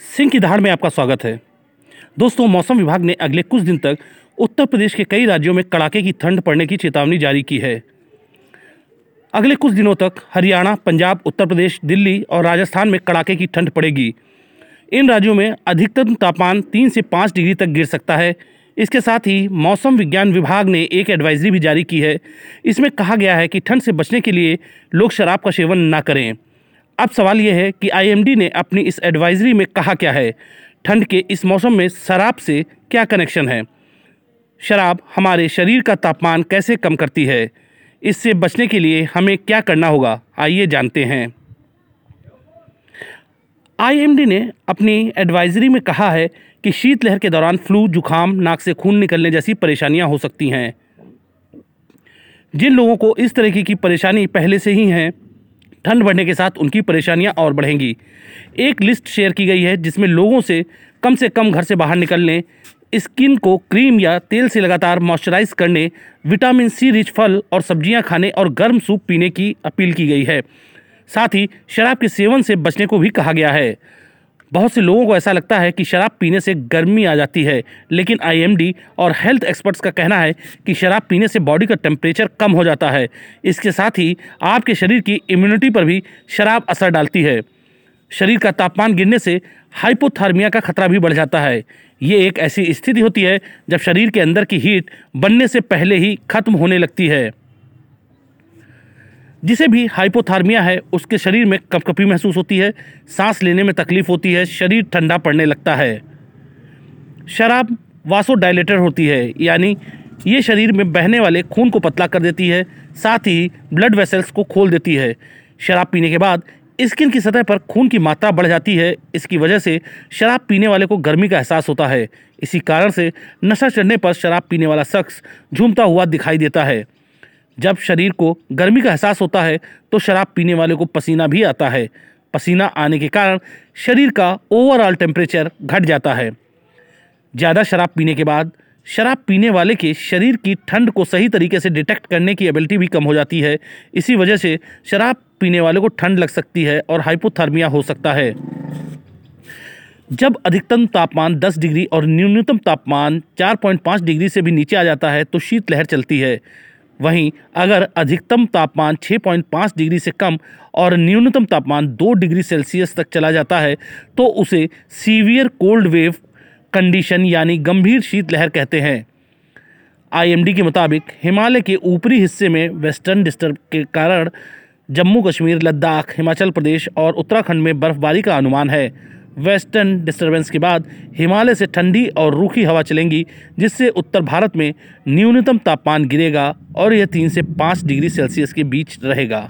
सिंह की दहाड़ में आपका स्वागत है। दोस्तों, मौसम विभाग ने अगले कुछ दिन तक उत्तर प्रदेश के कई राज्यों में कड़ाके की ठंड पड़ने की चेतावनी जारी की है। अगले कुछ दिनों तक हरियाणा, पंजाब, उत्तर प्रदेश, दिल्ली और राजस्थान में कड़ाके की ठंड पड़ेगी। इन राज्यों में अधिकतम तापमान तीन से पाँच डिग्री तक गिर सकता है। इसके साथ ही मौसम विज्ञान विभाग ने एक एडवाइजरी भी जारी की है। इसमें कहा गया है कि ठंड से बचने के लिए लोग शराब का सेवन ना करें। अब सवाल यह है कि आईएमडी ने अपनी इस एडवाइजरी में कहा क्या है? ठंड के इस मौसम में शराब से क्या कनेक्शन है? शराब हमारे शरीर का तापमान कैसे कम करती है? इससे बचने के लिए हमें क्या करना होगा? आइए जानते हैं। आईएमडी ने अपनी एडवाइजरी में कहा है कि शीतलहर के दौरान फ्लू जुखाम नाक से खून निकलने जैसी परेशानियाँ हो सकती हैं। जिन लोगों को इस तरीके की परेशानी पहले से ही हैं ठंड बढ़ने के साथ उनकी परेशानियाँ और बढ़ेंगी। एक लिस्ट शेयर की गई है जिसमें लोगों से कम से कम घर से बाहर निकलने, स्किन को क्रीम या तेल से लगातार मॉइस्चराइज करने, विटामिन सी रिच फल और सब्ज़ियाँ खाने और गर्म सूप पीने की अपील की गई है। साथ ही शराब के सेवन से बचने को भी कहा गया है। बहुत से लोगों को ऐसा लगता है कि शराब पीने से गर्मी आ जाती है, लेकिन आईएमडी और हेल्थ एक्सपर्ट्स का कहना है कि शराब पीने से बॉडी का टेम्परेचर कम हो जाता है। इसके साथ ही आपके शरीर की इम्यूनिटी पर भी शराब असर डालती है। शरीर का तापमान गिरने से हाइपोथर्मिया का खतरा भी बढ़ जाता है। ये एक ऐसी स्थिति होती है जब शरीर के अंदर की हीट बनने से पहले ही खत्म होने लगती है। जिसे भी हाइपोथर्मिया है, उसके शरीर में कपकपी महसूस होती है, सांस लेने में तकलीफ़ होती है, शरीर ठंडा पड़ने लगता है। शराब वासोडाइलेटर होती है, यानी ये शरीर में बहने वाले खून को पतला कर देती है, साथ ही ब्लड वेसल्स को खोल देती है। शराब पीने के बाद स्किन की सतह पर खून की मात्रा बढ़ जाती है, इसकी वजह से शराब पीने वाले को गर्मी का एहसास होता है। इसी कारण से नशा चढ़ने पर शराब पीने वाला शख्स झूमता हुआ दिखाई देता है। जब शरीर को गर्मी का एहसास होता है तो शराब पीने वाले को पसीना भी आता है। पसीना आने के कारण शरीर का ओवरऑल टेम्परेचर घट जाता है। ज़्यादा शराब पीने के बाद, शराब पीने वाले के शरीर की ठंड को सही तरीके से डिटेक्ट करने की एबिलिटी भी कम हो जाती है। इसी वजह से शराब पीने वाले को ठंड लग सकती है और हाइपोथर्मिया हो सकता है। जब अधिकतम तापमान 10 डिग्री और न्यूनतम तापमान 4.5 डिग्री से भी नीचे आ जाता है तो शीतलहर चलती है। वहीं अगर अधिकतम तापमान 6.5 डिग्री से कम और न्यूनतम तापमान 2 डिग्री सेल्सियस तक चला जाता है तो उसे सीवियर कोल्ड वेव कंडीशन यानी गंभीर शीतलहर कहते हैं। आईएमडी के मुताबिक, हिमालय के ऊपरी हिस्से में वेस्टर्न डिस्टर्ब के कारण जम्मू कश्मीर, लद्दाख, हिमाचल प्रदेश और उत्तराखंड में बर्फबारी का अनुमान है। वेस्टर्न डिस्टर्बेंस के बाद हिमालय से ठंडी और रूखी हवा चलेंगी, जिससे उत्तर भारत में न्यूनतम तापमान गिरेगा और यह तीन से पाँच डिग्री सेल्सियस के बीच रहेगा।